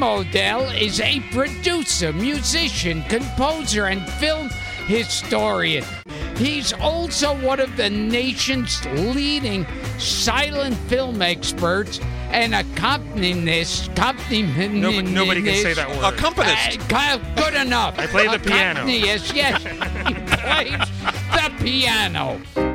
Model is a producer, musician, composer, and film historian. He's also one of the nation's leading silent film experts and accompanist. accompanist Nobody, nobody can say that word. Accompanist. Uh, good enough. I play the piano. Accompanist, yes. he plays the piano.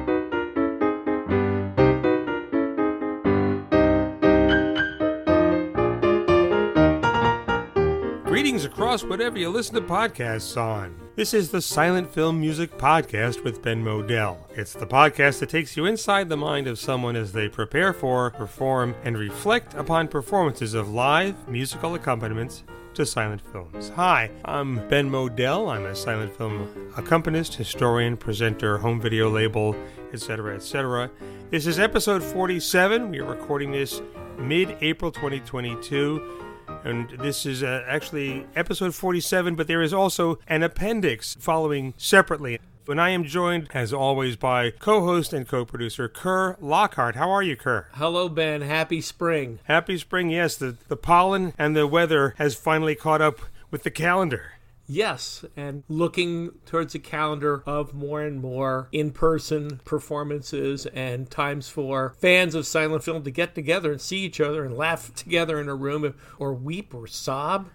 Across whatever you listen to podcasts on. This is the Silent Film Music Podcast with Ben Model. It's the podcast that takes you inside the mind of someone as they prepare for, perform, and reflect upon performances of live musical accompaniments to silent films. Hi, I'm Ben Model. I'm a silent film accompanist, historian, presenter, home video label, etc., etc. This is episode 47. We are recording this mid April 2022 and this is uh, actually episode 47, but there is also an appendix following separately. And I am joined, as always, by co host and co producer Kerr Lockhart. How are you, Kerr? Hello, Ben. Happy spring. Happy spring, yes. The, the pollen and the weather has finally caught up with the calendar. Yes, and looking towards a calendar of more and more in person performances and times for fans of silent film to get together and see each other and laugh together in a room or weep or sob.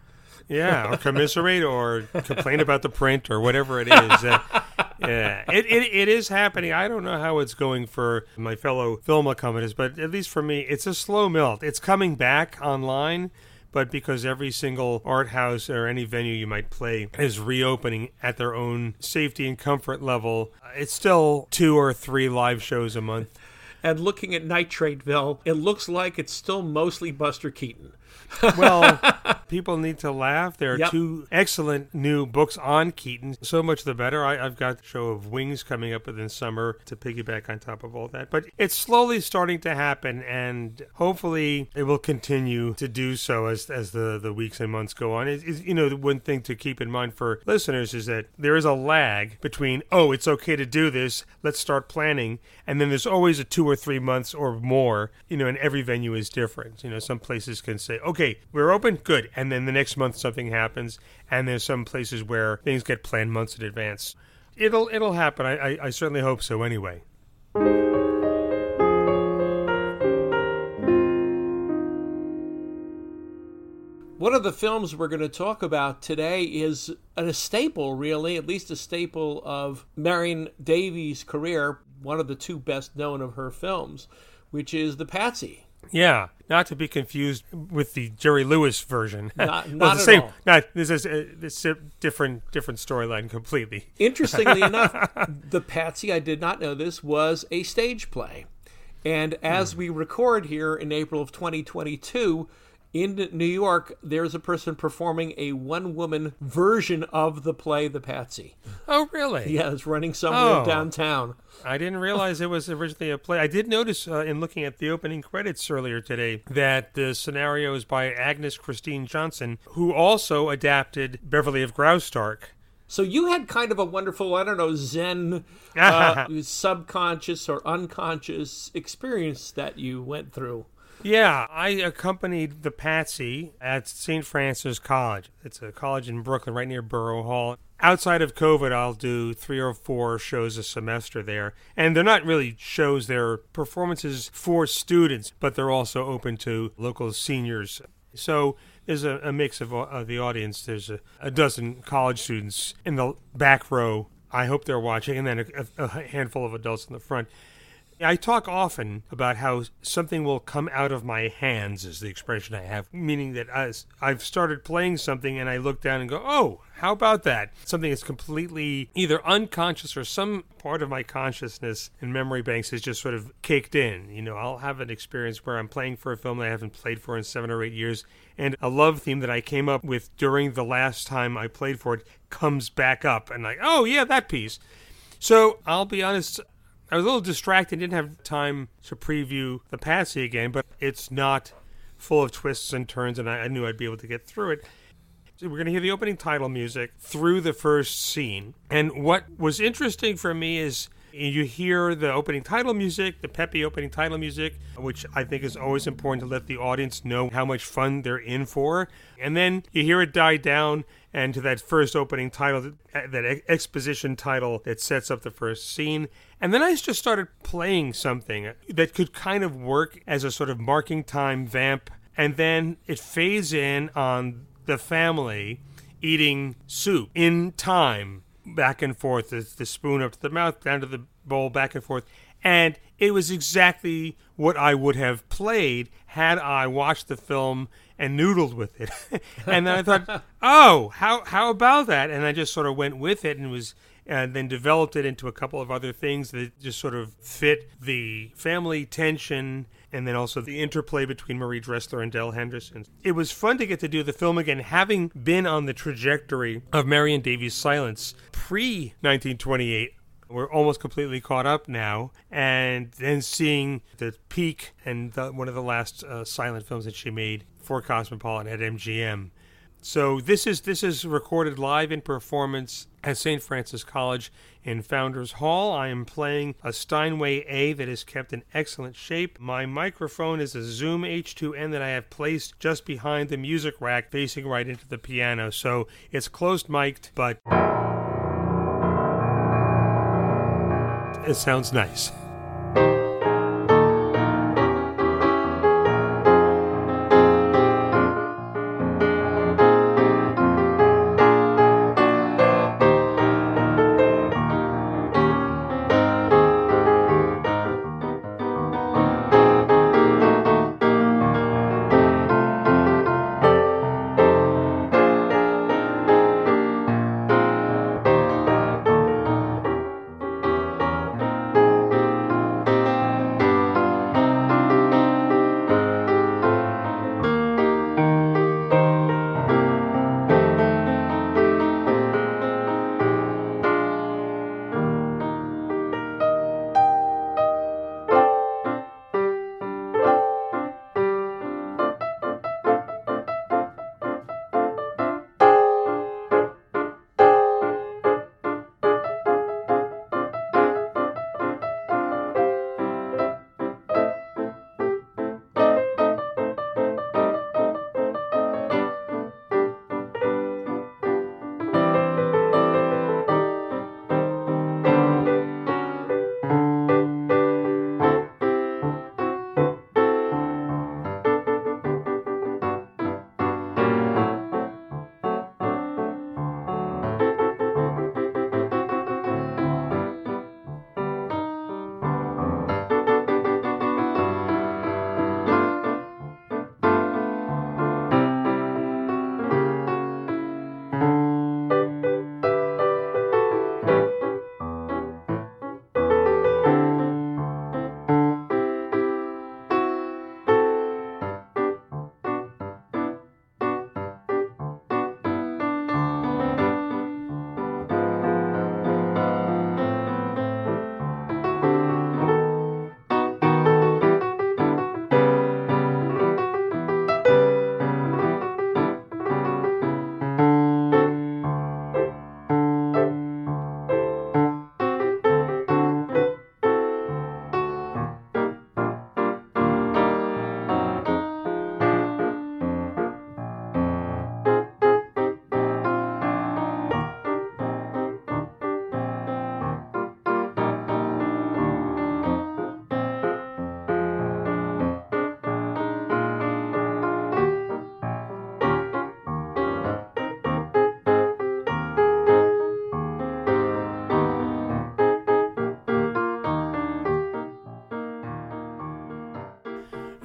Yeah, or commiserate or complain about the print or whatever it is. Uh, yeah, it, it, it is happening. I don't know how it's going for my fellow film accompanist, but at least for me, it's a slow melt. It's coming back online but because every single art house or any venue you might play is reopening at their own safety and comfort level, it's still two or three live shows a month. And looking at Nitrateville, it looks like it's still mostly Buster Keaton. well, people need to laugh. There are Yep. two excellent new books on Keaton. So much the better. I, I've got the show of Wings coming up within summer to piggyback on top of all that. But it's slowly starting to happen, and hopefully it will continue to do so as, as the, the weeks and months go on. It, it- you know, the one thing to keep in mind for listeners is that there is a lag between, oh, it's okay to do this, let's start planning, and then there's always a two or three months or more, you know, and every venue is different. You know, some places can say, okay, we're open, good, and then the next month something happens, and there's some places where things get planned months in advance. It'll it'll happen. I, I, I certainly hope so. Anyway. One of the films we're going to talk about today is a staple, really, at least a staple of Marion Davies' career, one of the two best known of her films, which is The Patsy. Yeah, not to be confused with the Jerry Lewis version. Not- Well, not the at same. all. Not this is a, this is a different different storyline completely. Interestingly enough, The Patsy, I did not know this, was a stage play. And as hmm. we record here in April of 2022, in New York, there's a person performing a one woman version of the play The Patsy. Oh, really? Yeah, it's running somewhere Oh. downtown. I didn't realize it was originally a play. I did notice uh, in looking at the opening credits earlier today that the scenario is by Agnes Christine Johnson, who also adapted Beverly of Graustark. So you had kind of a wonderful, I don't know, Zen uh, subconscious or unconscious experience that you went through. Yeah, I accompanied the Patsy at St. Francis College. It's a college in Brooklyn, right near Borough Hall. Outside of COVID, I'll do three or four shows a semester there. And they're not really shows, they're performances for students, but they're also open to local seniors. So there's a, a mix of, uh, of the audience. There's a, a dozen college students in the back row. I hope they're watching, and then a, a handful of adults in the front. I talk often about how something will come out of my hands, is the expression I have, meaning that as I've started playing something and I look down and go, oh, how about that? Something that's completely either unconscious or some part of my consciousness and memory banks has just sort of caked in. You know, I'll have an experience where I'm playing for a film that I haven't played for in seven or eight years, and a love theme that I came up with during the last time I played for it comes back up, and like, oh, yeah, that piece. So I'll be honest, I was a little distracted, didn't have time to preview the Patsy again, but it's not full of twists and turns, and I, I knew I'd be able to get through it. So we're going to hear the opening title music through the first scene. And what was interesting for me is And you hear the opening title music, the peppy opening title music, which I think is always important to let the audience know how much fun they're in for. And then you hear it die down and to that first opening title, that exposition title that sets up the first scene. And then I just started playing something that could kind of work as a sort of marking time vamp. And then it fades in on the family eating soup in time, back and forth, the, the spoon up to the mouth, down to the bowl, back and forth. And it was exactly what I would have played had I watched the film and noodled with it. and then I thought, oh, how how about that? And I just sort of went with it and was and then developed it into a couple of other things that just sort of fit the family tension and then also the interplay between Marie Dressler and Dell Henderson. It was fun to get to do the film again, having been on the trajectory of Marion Davies' silents pre 1928 we're almost completely caught up now, and then seeing the peak and the, one of the last uh, silent films that she made for Cosmopolitan at MGM. So this is this is recorded live in performance at St. Francis College in Founders Hall. I am playing a Steinway A that is kept in excellent shape. My microphone is a Zoom H2N that I have placed just behind the music rack facing right into the piano. So it's closed mic'd, but it sounds nice.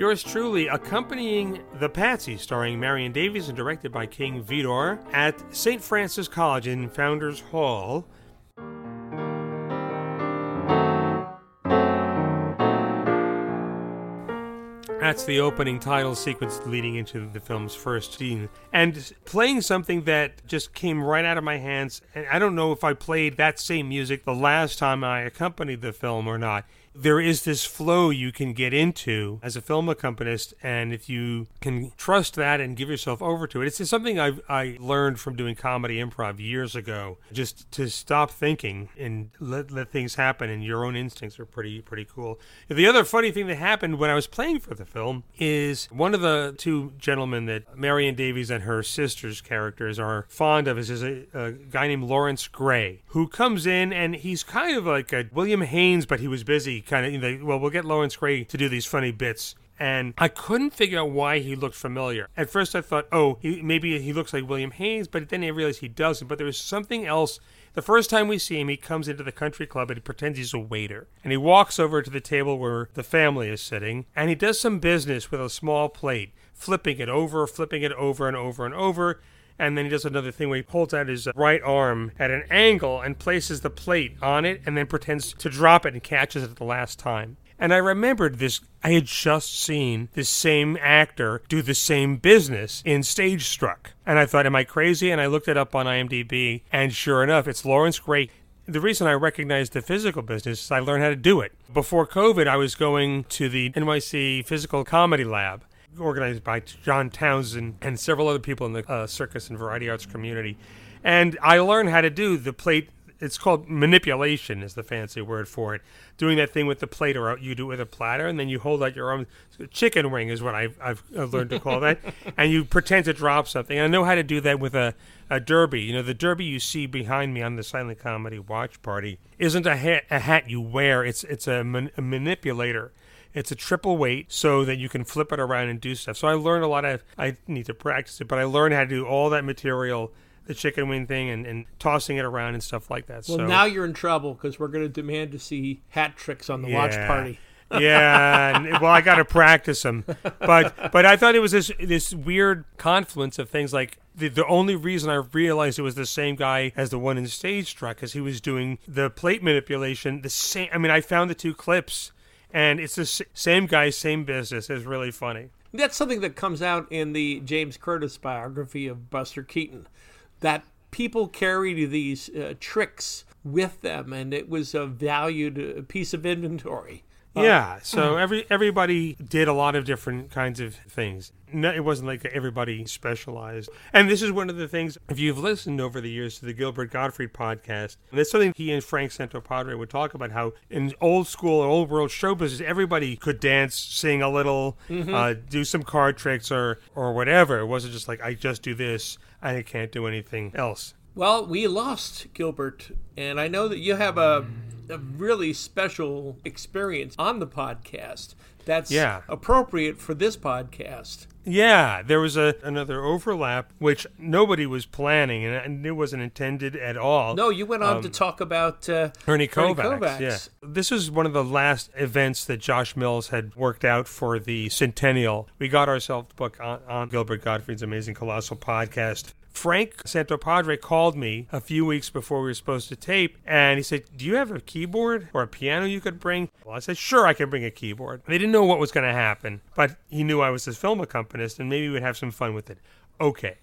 Yours truly accompanying The Patsy, starring Marion Davies and directed by King Vidor, at St. Francis College in Founders Hall. That's the opening title sequence leading into the film's first scene. And playing something that just came right out of my hands. And I don't know if I played that same music the last time I accompanied the film or not there is this flow you can get into as a film accompanist, and if you can trust that and give yourself over to it, it's something I I learned from doing comedy improv years ago. Just to stop thinking and let let things happen, and your own instincts are pretty pretty cool. The other funny thing that happened when I was playing for the film is one of the two gentlemen that Marion Davies and her sister's characters are fond of is, is a, a guy named Lawrence Gray, who comes in and he's kind of like a William Haines, but he was busy. Kind of, you know, well, we'll get Lawrence Gray to do these funny bits and I couldn't figure out why he looked familiar. At first, I thought, oh, he, maybe he looks like William Haines, but then I realized he doesn't. But there was something else. The first time we see him, he comes into the country club and he pretends he's a waiter. And he walks over to the table where the family is sitting, and he does some business with a small plate, flipping it over, flipping it over and over and over. And then he does another thing where he holds out his uh, right arm at an angle and places the plate on it and then pretends to drop it and catches it the last time. And I remembered this. I had just seen this same actor do the same business in Stage Struck. And I thought, am I crazy? And I looked it up on IMDb. And sure enough, it's Lawrence Gray. The reason I recognized the physical business is I learned how to do it. Before COVID, I was going to the NYC Physical Comedy Lab organized by John Townsend and several other people in the uh, circus and variety arts community. And I learned how to do the plate. It's called manipulation, is the fancy word for it. Doing that thing with the plate, or you do it with a platter, and then you hold out your arm. Chicken wing is what I've, I've learned to call that. and you pretend to drop something. And I know how to do that with a, a derby. You know, the derby you see behind me on the silent comedy watch party isn't a hat, a hat you wear. It's it's a, man, a manipulator. It's a triple weight so that you can flip it around and do stuff. So I learned a lot of, I need to practice it, but I learned how to do all that material, the chicken wing thing and, and tossing it around and stuff like that. Well, so, now you're in trouble because we're going to demand to see hat tricks on the watch party. yeah, and, well, I got to practice them, but but I thought it was this this weird confluence of things. Like the the only reason I realized it was the same guy as the one in Stage Struck, because he was doing the plate manipulation. The same. I mean, I found the two clips, and it's the same guy, same business. It's really funny. That's something that comes out in the James Curtis biography of Buster Keaton. That people carried these uh, tricks with them, and it was a valued uh, piece of inventory. Yeah, so every everybody did a lot of different kinds of things. No, it wasn't like everybody specialized. And this is one of the things. If you've listened over the years to the Gilbert Gottfried podcast, that's something he and Frank Santopadre would talk about. How in old school or old world show business, everybody could dance, sing a little, uh, do some card tricks or or whatever. It wasn't just like I just do this, and I can't do anything else. Well, we lost Gilbert, and I know that you have a, a really special experience on the podcast that's Yeah. appropriate for this podcast. Yeah, there was a another overlap which nobody was planning, and- it wasn't intended at all. No, you went on to talk about uh, Ernie Ernie Kovacs. Kovacs. Yeah. This is one of the last events that Josh Mills had worked out for the centennial. We got ourselves booked on, on Gilbert Gottfried's Amazing Colossal podcast. Frank Santopadre called me a few weeks before we were supposed to tape, and he said, "Do you have a keyboard or a piano you could bring?" Well, I said, "Sure, I can bring a keyboard." They didn't know what was going to happen, but he knew I was his film accompanist, and maybe we'd have some fun with it. Okay.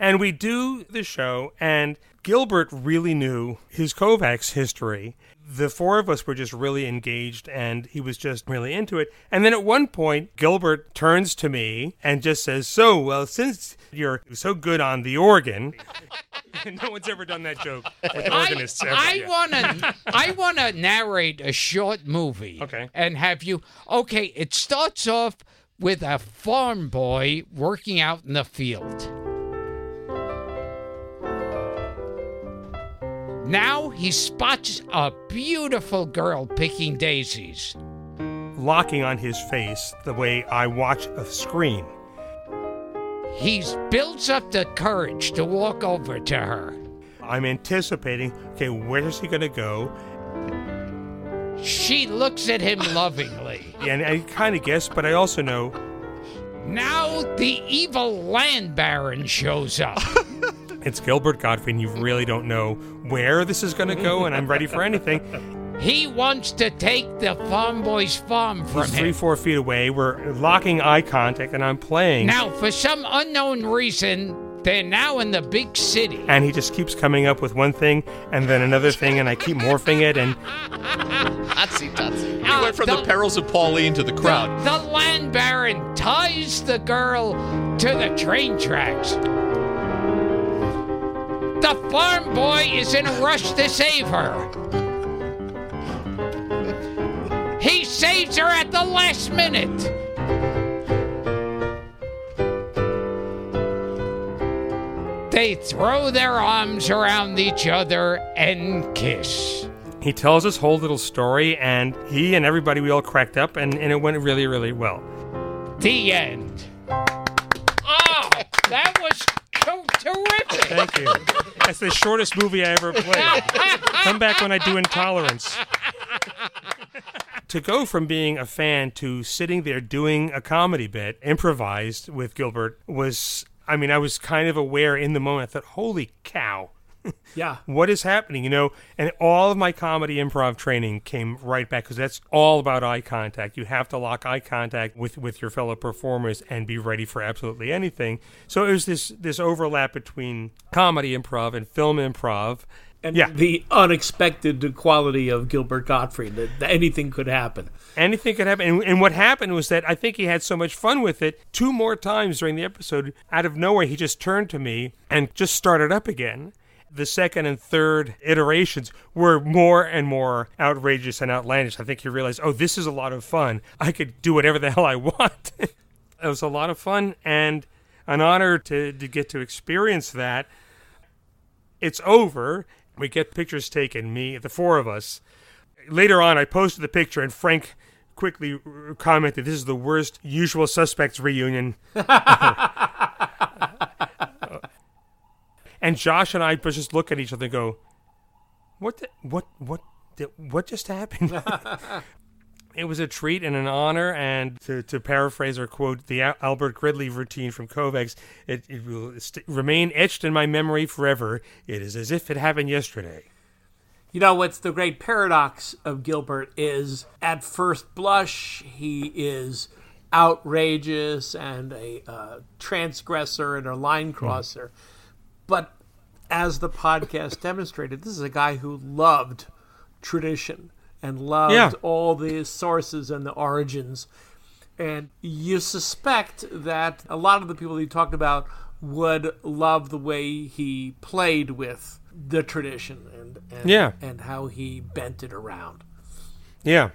And we do the show, and Gilbert really knew his Kovacs history. The four of us were just really engaged, and he was just really into it. And then at one point, Gilbert turns to me and just says, So, well, since you're so good on the organ, no one's ever done that joke with I, organists ever. I yeah. wanna I wanna narrate a short movie. Okay. And have you okay, it starts off with a farm boy working out in the field. Now he spots a beautiful girl picking daisies. locking on his face the way I watch a screen. He builds up the courage to walk over to her. I'm anticipating, okay, where's he going to go? She looks at him lovingly. And I kind of guess, but I also know Now the evil land baron shows up. it's Gilbert Gottfried, and you really don't know where this is going to go, and I'm ready for anything. He wants to take the farm boy's farm from He's three, four feet away. We're locking eye contact, and I'm playing. Now, for some unknown reason, They're now in the big city. And he just keeps coming up with one thing and then another thing, and I keep morphing it. And Totsy, Totsy. He Ah, went from the don't- perils of Pauline to the crowd. The, the land baron ties the girl to the train tracks. The farm boy is in a rush to save her. He saves her at the last minute. They throw their arms around each other and kiss. he tells his whole little story, and he and everybody, we all cracked up, and, and it went really, really well. The end. Oh, that was so terrific. Thank you. That's the shortest movie I ever played. Come back when I do Intolerance. to go from being a fan to sitting there doing a comedy bit, improvised with Gilbert, was, I mean, I was kind of aware in the moment. I thought, holy cow. Yeah. What is happening? You know, and all of my comedy improv training came right back because that's all about eye contact. You have to lock eye contact with, with your fellow performers and be ready for absolutely anything. So it was this this overlap between comedy improv and film improv. And Yeah. the unexpected quality of Gilbert Gottfried that, that anything could happen. anything could happen. And, and what happened was that I think he had so much fun with it. Two more times during the episode, out of nowhere, he just turned to me and just started up again. The second and third iterations were more and more outrageous and outlandish. I think he realized, oh, this is a lot of fun. I could do whatever the hell I want. it was a lot of fun and an honor to, to get to experience that. It's over. We get pictures taken, me, the four of us later on, I posted the picture, and Frank quickly commented, "This is the worst Usual Suspects reunion." and Josh and I just look at each other and go, "What? The, what? What? The, what just happened?" it was a treat and an honor, and to, to paraphrase or quote the Albert Gridley routine from Kovacs, it, it will st- remain etched in my memory forever. It is as if it happened yesterday. You know what's the great paradox of Gilbert is at first blush he is outrageous and a uh, transgressor and a line crosser, but as the podcast demonstrated, this is a guy who loved tradition and loved Yeah. all the sources and the origins. And you suspect that a lot of the people he talked about would love the way he played with the tradition and, and Yeah. and how he bent it around. Yeah.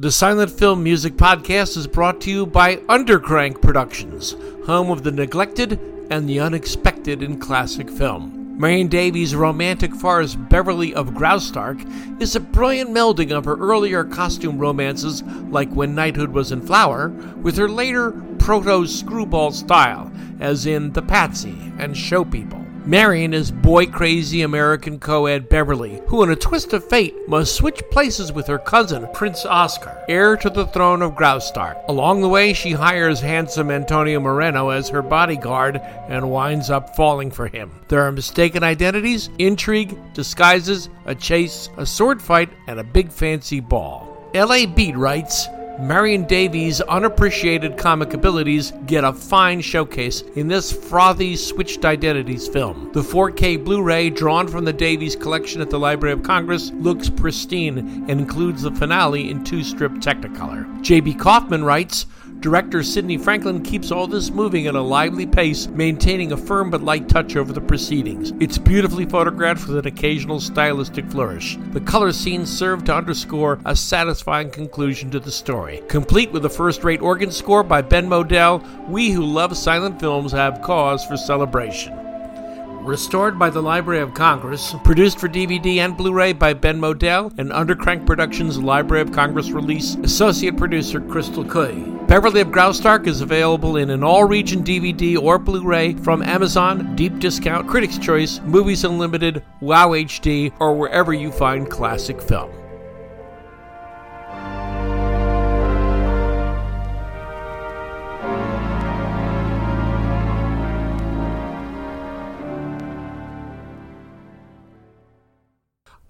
The Silent Film Music Podcast is brought to you by Undercrank Productions, home of the neglected and the unexpected in classic film. Marion Davies' romantic farce Beverly of Graustark is a brilliant melding of her earlier costume romances like When Knighthood Was in Flower with her later proto screwball style, as in The Patsy and Show People. Marion is boy crazy American co ed Beverly, who, in a twist of fate, must switch places with her cousin, Prince Oscar, heir to the throne of Graustark. Along the way, she hires handsome Antonio Moreno as her bodyguard and winds up falling for him. There are mistaken identities, intrigue, disguises, a chase, a sword fight, and a big fancy ball. LA Beat writes, Marion Davies' unappreciated comic abilities get a fine showcase in this frothy switched identities film. The 4K Blu ray, drawn from the Davies collection at the Library of Congress, looks pristine and includes the finale in two strip Technicolor. J.B. Kaufman writes, Director Sidney Franklin keeps all this moving at a lively pace, maintaining a firm but light touch over the proceedings. It's beautifully photographed with an occasional stylistic flourish. The color scenes serve to underscore a satisfying conclusion to the story. Complete with a first rate organ score by Ben Model, we who love silent films have cause for celebration. Restored by the Library of Congress, produced for DVD and Blu ray by Ben Model, and Undercrank Productions Library of Congress release, associate producer Crystal Cuy. Beverly of Graustark is available in an all region DVD or Blu ray from Amazon, Deep Discount, Critics' Choice, Movies Unlimited, Wow HD, or wherever you find classic film.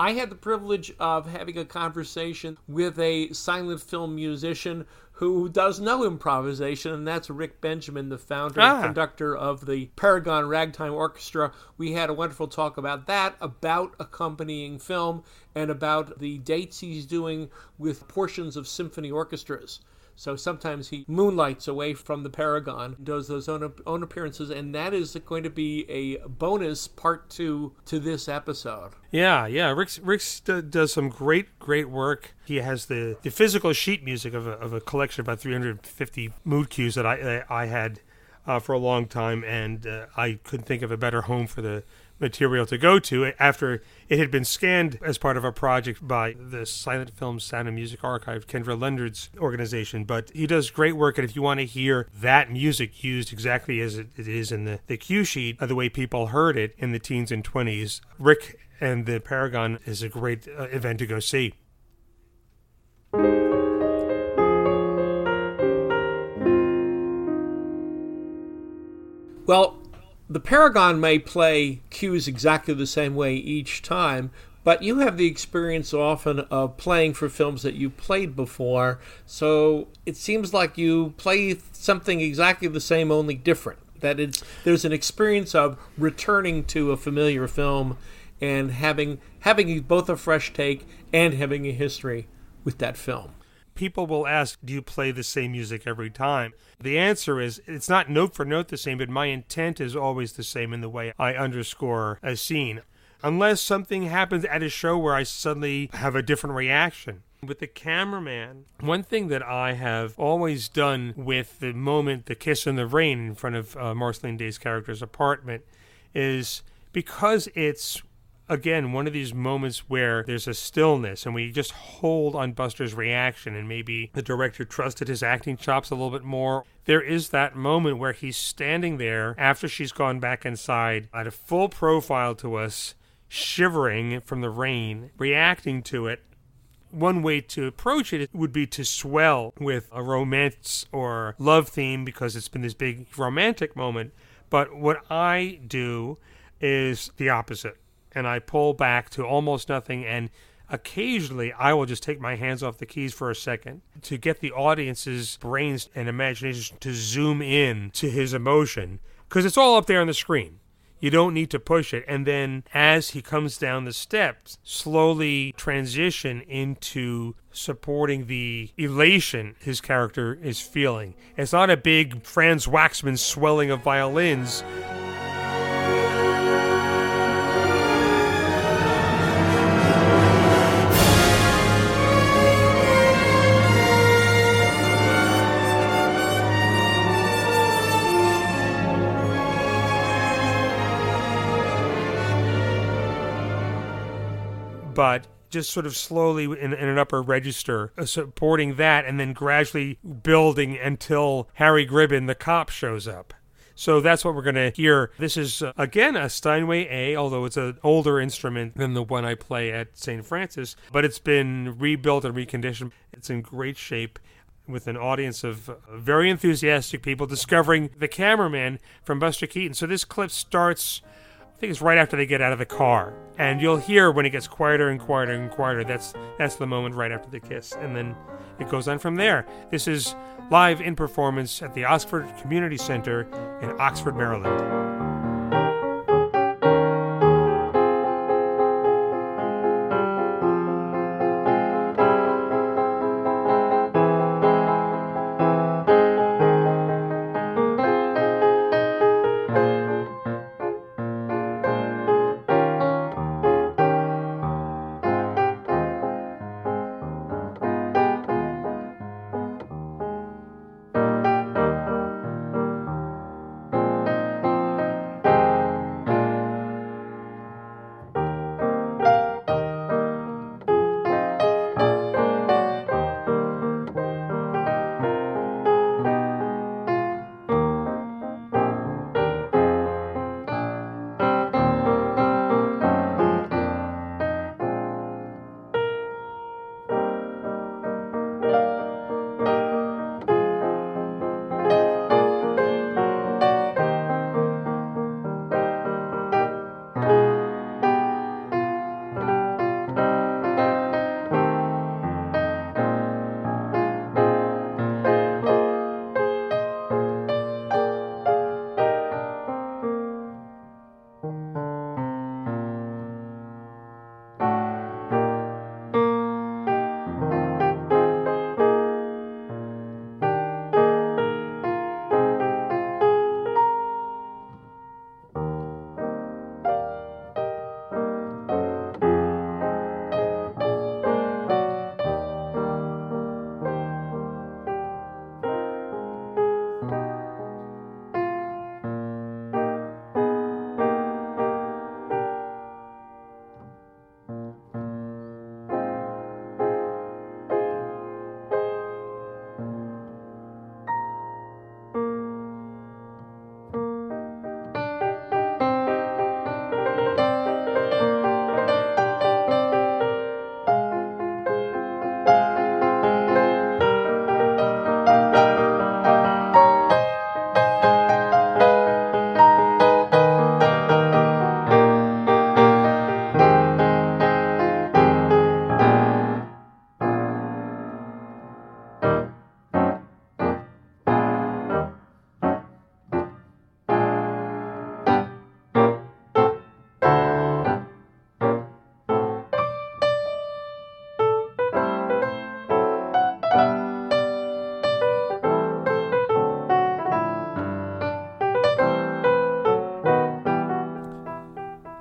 I had the privilege of having a conversation with a silent film musician who does no improvisation, and that's Rick Benjamin, the founder Ah. and conductor of the Paragon Ragtime Orchestra. We had a wonderful talk about that, about accompanying film, and about the dates he's doing with portions of symphony orchestras. So sometimes he moonlights away from the Paragon, does those own, own appearances, and that is going to be a bonus part two to this episode. Yeah, yeah. Rick's Rick's d- does some great, great work. He has the, the physical sheet music of a, of a collection of about 350 mood cues that I I had uh, for a long time, and uh, I couldn't think of a better home for the material to go to after it had been scanned as part of a project by the Silent Film Sound and Music Archive, Kendra Leonard's organization. But he does great work, and if you want to hear that music used exactly as it, is in the, the cue sheet, the way people heard it in the teens and 20s, Rick and the Paragon is a great uh, event to go see. Well, the Paragon may play cues exactly the same way each time, but you have the experience often of playing for films that you played before, so it seems like you play something exactly the same, only different. That it's there's an experience of returning to a familiar film and having having both a fresh take and having a history with that film. People will ask, Do you play the same music every time? The answer is it's not note for note the same, but my intent is always the same in the way I underscore a scene. Unless something happens at a show where I suddenly have a different reaction. With the cameraman, one thing that I have always done with the moment, the kiss in the rain in front of uh, Marceline Day's character's apartment, is because it's again one of these moments where there's a stillness and we just hold on Buster's reaction and maybe the director trusted his acting chops a little bit more. There is that moment where he's standing there after she's gone back inside at a full profile to us, shivering from the rain, reacting to it. One way to approach it would be to swell with a romance or love theme because it's been this big romantic moment. But what I do is the opposite and I pull back to almost nothing and occasionally I will just take my hands off the keys for a second to get the audience's brains and imagination to zoom in to his emotion because it's all up there on the screen. You don't need to push it. And then as he comes down the steps, slowly transition into supporting the elation his character is feeling. It's not a big Franz Waxman swelling of violins. But just sort of slowly in, in an upper register, uh, supporting that, and then gradually building until Harry Gribbon, the cop, shows up. So that's what we're going to hear. This is, uh, again, a Steinway A, although it's an older instrument than the one I play at St. Francis, but it's been rebuilt and reconditioned. It's in great shape with an audience of uh, very enthusiastic people discovering the cameraman from Buster Keaton. So this clip starts think it's right after they get out of the car, and you'll hear when it gets quieter and quieter and quieter. That's that's the moment right after the kiss, and then it goes on from there. This is live in performance at the Oxford Community Center in Oxford, Maryland.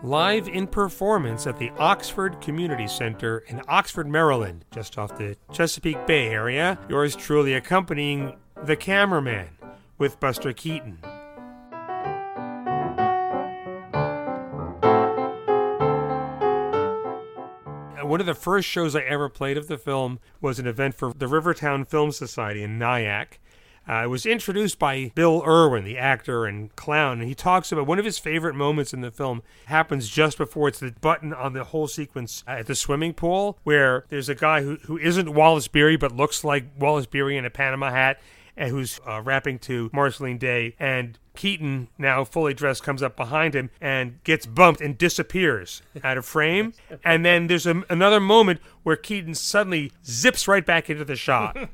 Live in performance at the Oxford Community Center in Oxford, Maryland, just off the Chesapeake Bay area. Yours truly accompanying the cameraman with Buster Keaton. one of the first shows I ever played of the film was an event for the Rivertown Film Society in Nyack. Uh, it was introduced by Bill Irwin, the actor and clown, and he talks about one of his favorite moments in the film happens just before it's the button on the whole sequence at the swimming pool, where there's a guy who, who isn't Wallace Beery but looks like Wallace Beery in a Panama hat, and who's uh, rapping to Marceline Day, and Keaton, now fully dressed, comes up behind him and gets bumped and disappears out of frame. And then there's a, another moment where Keaton suddenly zips right back into the shot.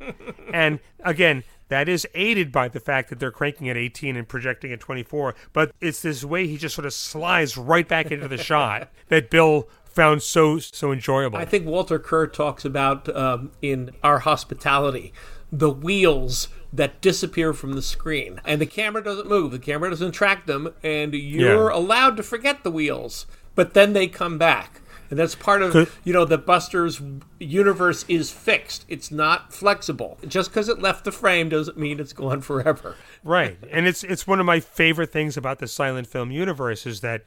And again, that is aided by the fact that they're cranking at 18 and projecting at 24. But it's this way he just sort of slides right back into the shot that Bill found so so enjoyable. I think Walter Kerr talks about um, in Our Hospitality the wheels that disappear from the screen. And the camera doesn't move, the camera doesn't track them, and you're yeah. allowed to forget the wheels, but then they come back. And that's part of, you know, the Buster's universe is fixed. It's not flexible. Just because it left the frame doesn't mean it's gone forever. Right. And it's it's one of my favorite things about the silent film universe is that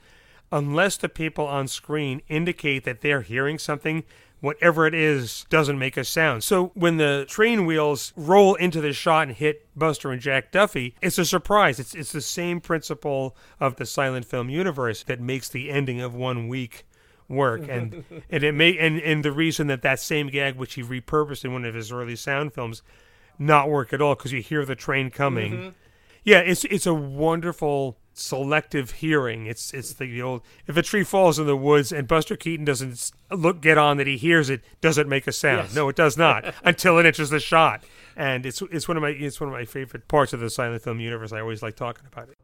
unless the people on screen indicate that they're hearing something whatever it is doesn't make a sound. So when the train wheels roll into the shot and hit Buster and Jack Duffy, it's a surprise. It's it's the same principle of the silent film universe that makes the ending of one week work and and it may and and the reason that that same gag which he repurposed in one of his early sound films not work at all because you hear the train coming. Mm-hmm. Yeah, it's it's a wonderful selective hearing. It's it's the old if a tree falls in the woods and Buster Keaton doesn't look get on that he hears it, does it make a sound? Yes. No, it does not until it enters the shot. And it's it's one of my it's one of my favorite parts of the silent film universe. I always like talking about it.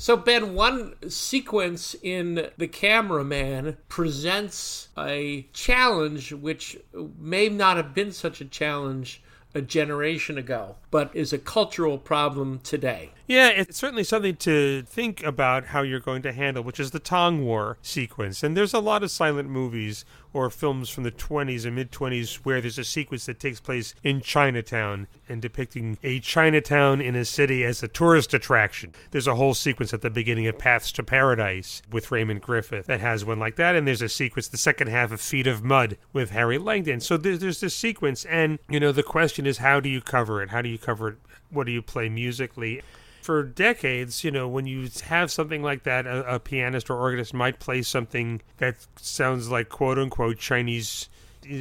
So Ben, one sequence in The Cameraman presents a challenge which may not have been such a challenge a generation ago, but is a cultural problem today. Yeah, it's certainly something to think about how you're going to handle, which is the Tong War sequence. And there's a lot of silent movies or films from the 20s and mid 20s where there's a sequence that takes place in Chinatown and depicting a Chinatown in a city as a tourist attraction. There's a whole sequence at the beginning of Paths to Paradise with Raymond Griffith that has one like that. And there's a sequence, the second half of Feet of Mud with Harry Langdon. So there's, there's this sequence. And, you know, the question is how do you cover it? How do you cover it? What do you play musically? For decades, you know, when you have something like that, a, a, pianist or organist might play something that sounds like quote unquote Chinese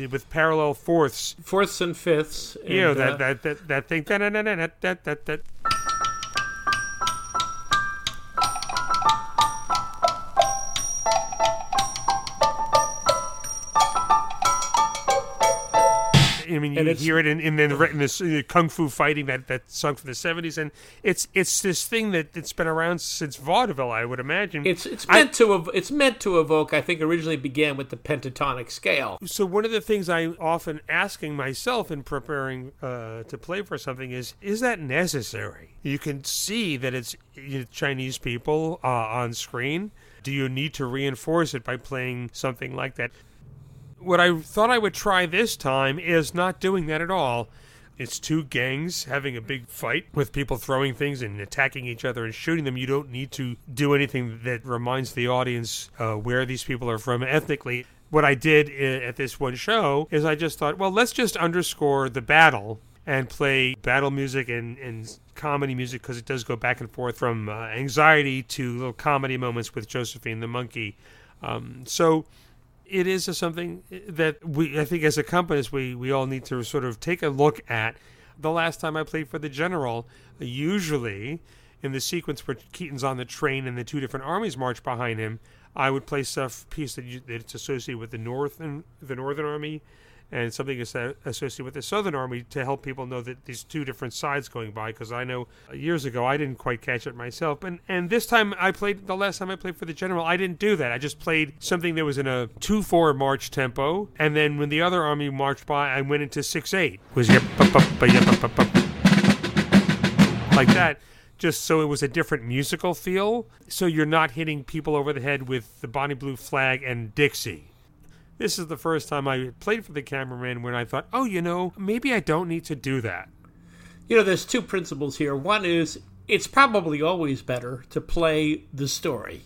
with parallel fourths, fourths and fifths. And, you know that, uh, that that that thing. That, that, that, that, that. I mean, you hear it in, in, in, the, in this uh, kung fu fighting that, that song from the seventies, and it's it's this thing that it's been around since vaudeville. I would imagine it's it's meant I, to it's meant to evoke. I think originally began with the pentatonic scale. So one of the things I'm often asking myself in preparing uh, to play for something is is that necessary? You can see that it's you know, Chinese people uh, on screen. Do you need to reinforce it by playing something like that? What I thought I would try this time is not doing that at all. It's two gangs having a big fight with people throwing things and attacking each other and shooting them. You don't need to do anything that reminds the audience uh, where these people are from ethnically. What I did at this one show is I just thought, well, let's just underscore the battle and play battle music and, and comedy music because it does go back and forth from uh, anxiety to little comedy moments with Josephine the monkey. Um, so it is something that we, I think, as a company, we we all need to sort of take a look at. The last time I played for the General, usually in the sequence where Keaton's on the train and the two different armies march behind him, I would play stuff piece that, you, that it's associated with the North and the Northern Army and something is associated with the Southern Army to help people know that these two different sides going by. Because I know uh, years ago I didn't quite catch it myself, and and this time I played the last time I played for the General, I didn't do that. I just played something that was in a two four march tempo, and then when the other army marched by, I went into six eight. Was yep, like that just so it was a different musical feel. So you're not hitting people over the head with the Bonnie Blue Flag and Dixie. This is the first time I played for the cameraman when I thought, oh, you know, maybe I don't need to do that. You know, there's two principles here. One is it's probably always better to play the story.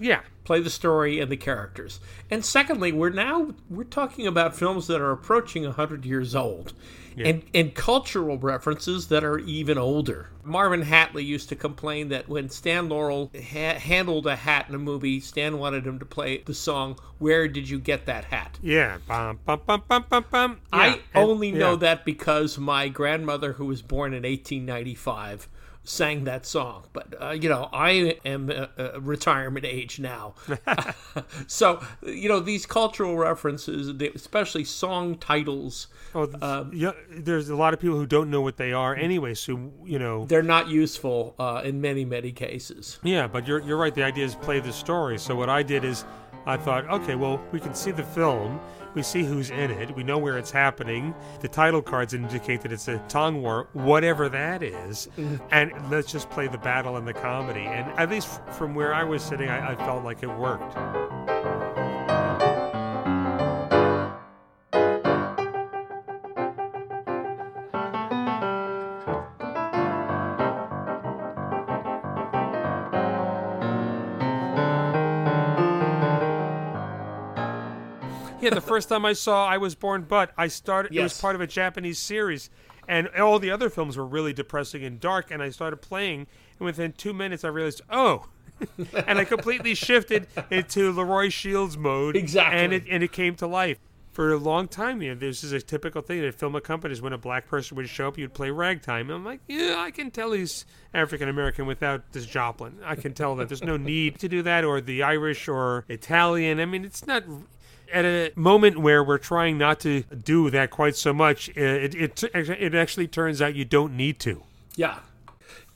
Yeah. Play the story and the characters. And secondly, we're now we're talking about films that are approaching 100 years old. And, and cultural references that are even older. Marvin Hatley used to complain that when Stan Laurel ha- handled a hat in a movie, Stan wanted him to play the song "Where Did You Get That Hat." Yeah. Bum, bum, bum, bum, bum, bum. Yeah. I And- only know yeah. that because my grandmother, who was born in 1895, sang that song. But uh, you know, I am uh, uh, retirement age now, so you know these cultural references, especially song titles, Oh, um, yeah, there's a lot of people who don't know what they are anyway. So you know, they're not useful uh, in many many cases. yeah. But you're you're right. The idea is play the story. So what I did is, I thought, okay, well, we can see the film. We see who's in it. We know where it's happening. The title cards indicate that it's a tong war, whatever that is. Mm. And let's just play the battle and the comedy. And at least from where I was sitting, I, I felt like it worked. Yeah, the first time I saw I Was Born But, I started. It was part of a Japanese series, and all the other films were really depressing and dark. And I started playing, and within two minutes, I realized, oh. and I completely shifted into Leroy Shields mode. Exactly. And it and it came to life. For a long time, you know, this is a typical thing that film companies, when a black person would show up, you'd play ragtime. And I'm like, yeah, I can tell he's African American without this Joplin. I can tell that there's no need to do that, or the Irish or Italian. I mean, it's not at a moment where we're trying not to do that quite so much, uh, it, it, it actually turns out you don't need to. Yeah.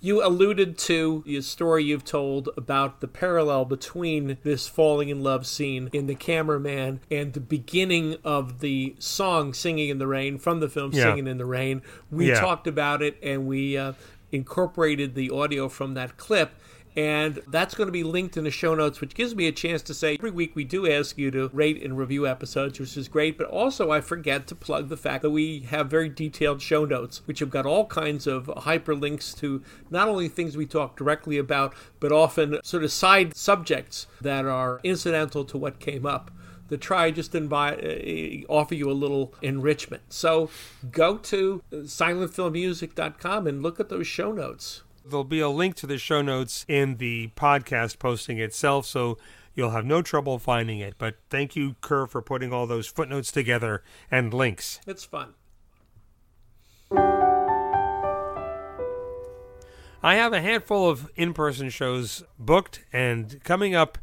You alluded to the story you've told about the parallel between this falling in love scene in The Cameraman and the beginning of the song Singing in the Rain from the film Yeah. Singing in the Rain. We Yeah. talked about it and we uh, incorporated the audio from that clip. And that's going to be linked in the show notes, which gives me a chance to say every week we do ask you to rate and review episodes, which is great. But also, I forget to plug the fact that we have very detailed show notes, which have got all kinds of hyperlinks to not only things we talk directly about, but often sort of side subjects that are incidental to what came up to try just invite, uh, offer you a little enrichment. So go to silentfilmmusic.com and look at those show notes. There'll be a link to the show notes in the podcast posting itself, so you'll have no trouble finding it. But thank you, Kerr, for putting all those footnotes together and links. It's fun. I have a handful of in person shows booked, and coming up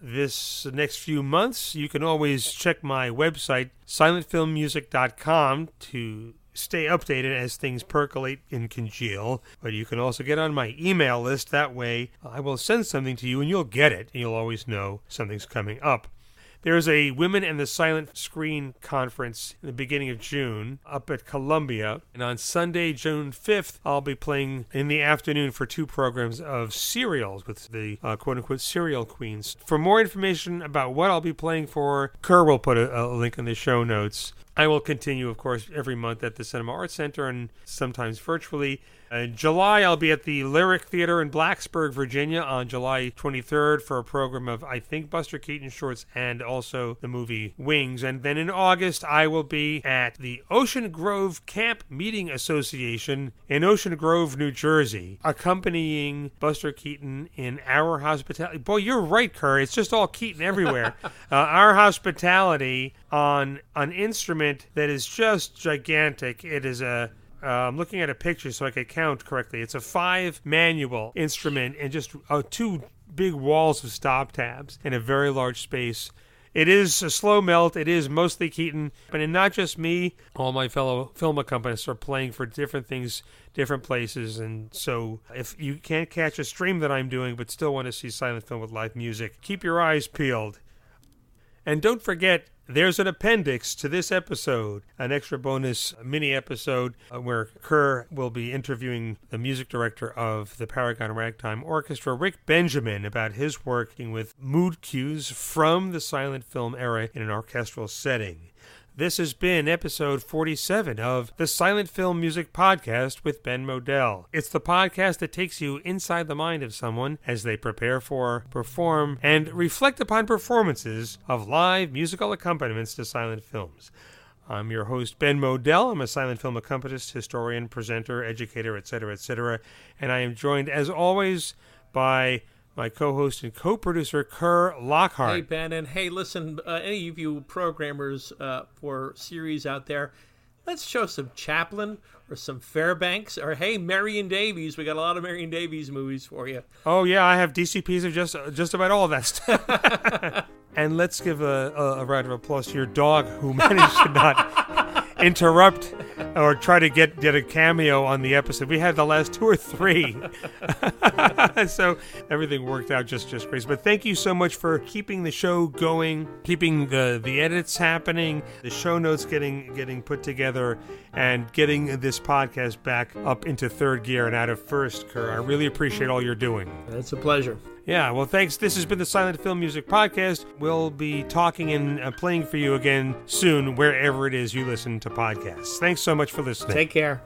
this next few months, you can always check my website, silentfilmmusic.com, to stay updated as things percolate and congeal. But you can also get on my email list. That way, I will send something to you and you'll get it, and you'll always know something's coming up. There's a Women and the Silent Screen conference in the beginning of June up at Columbia. And on Sunday, June 5th, I'll be playing in the afternoon for two programs of serials with the uh, quote unquote serial queens. For more information about what I'll be playing for, Kerr will put a, a link in the show notes. I will continue, of course, every month at the Cinema Arts Center and sometimes virtually. In July, I'll be at the Lyric Theater in Blacksburg, Virginia on July 23rd for a program of, I think, Buster Keaton shorts and also the movie Wings. And then in August, I will be at the Ocean Grove Camp Meeting Association in Ocean Grove, New Jersey, accompanying Buster Keaton in Our Hospitality. Boy, you're right, Kerr. It's just all Keaton everywhere. uh, our Hospitality on an instrument that is just gigantic. It is a uh, I'm looking at a picture so I can count correctly. It's a five manual instrument and just uh, two big walls of stop tabs in a very large space. It is a slow melt. It is mostly Keaton, but and not just me. All my fellow film accompanists are playing for different things, different places. And so, if you can't catch a stream that I'm doing, but still want to see silent film with live music, keep your eyes peeled. And don't forget, there's an appendix to this episode, an extra bonus mini episode uh, where Kerr will be interviewing the music director of the Paragon Ragtime Orchestra, Rick Benjamin, about his working with mood cues from the silent film era in an orchestral setting. This has been episode 47 of the Silent Film Music Podcast with Ben Model. It's the podcast that takes you inside the mind of someone as they prepare for, perform, and reflect upon performances of live musical accompaniments to silent films. I'm your host, Ben Model. I'm a silent film accompanist, historian, presenter, educator, etc., etc., and I am joined, as always, by my co-host and co-producer Kerr Lockhart. Hey Ben, and hey, listen, uh, any of you programmers uh, for series out there, let's show some Chaplin or some Fairbanks or hey, Marion Davies. We got a lot of Marion Davies movies for you. Oh yeah, I have DCPs of just just about all of that stuff. and let's give a, a, a round of applause to your dog who managed to not interrupt or try to get get a cameo on the episode. We had the last two or three, so everything worked out just just great. But thank you so much for keeping the show going, keeping the the edits happening, the show notes getting getting put together, and getting this podcast back up into third gear and out of first. Kerr, I really appreciate all you're doing. It's a pleasure. Yeah, well, thanks. This has been the Silent Film Music Podcast. We'll be talking and uh, playing for you again soon, wherever it is you listen to podcasts. Thanks so much for listening. Take care.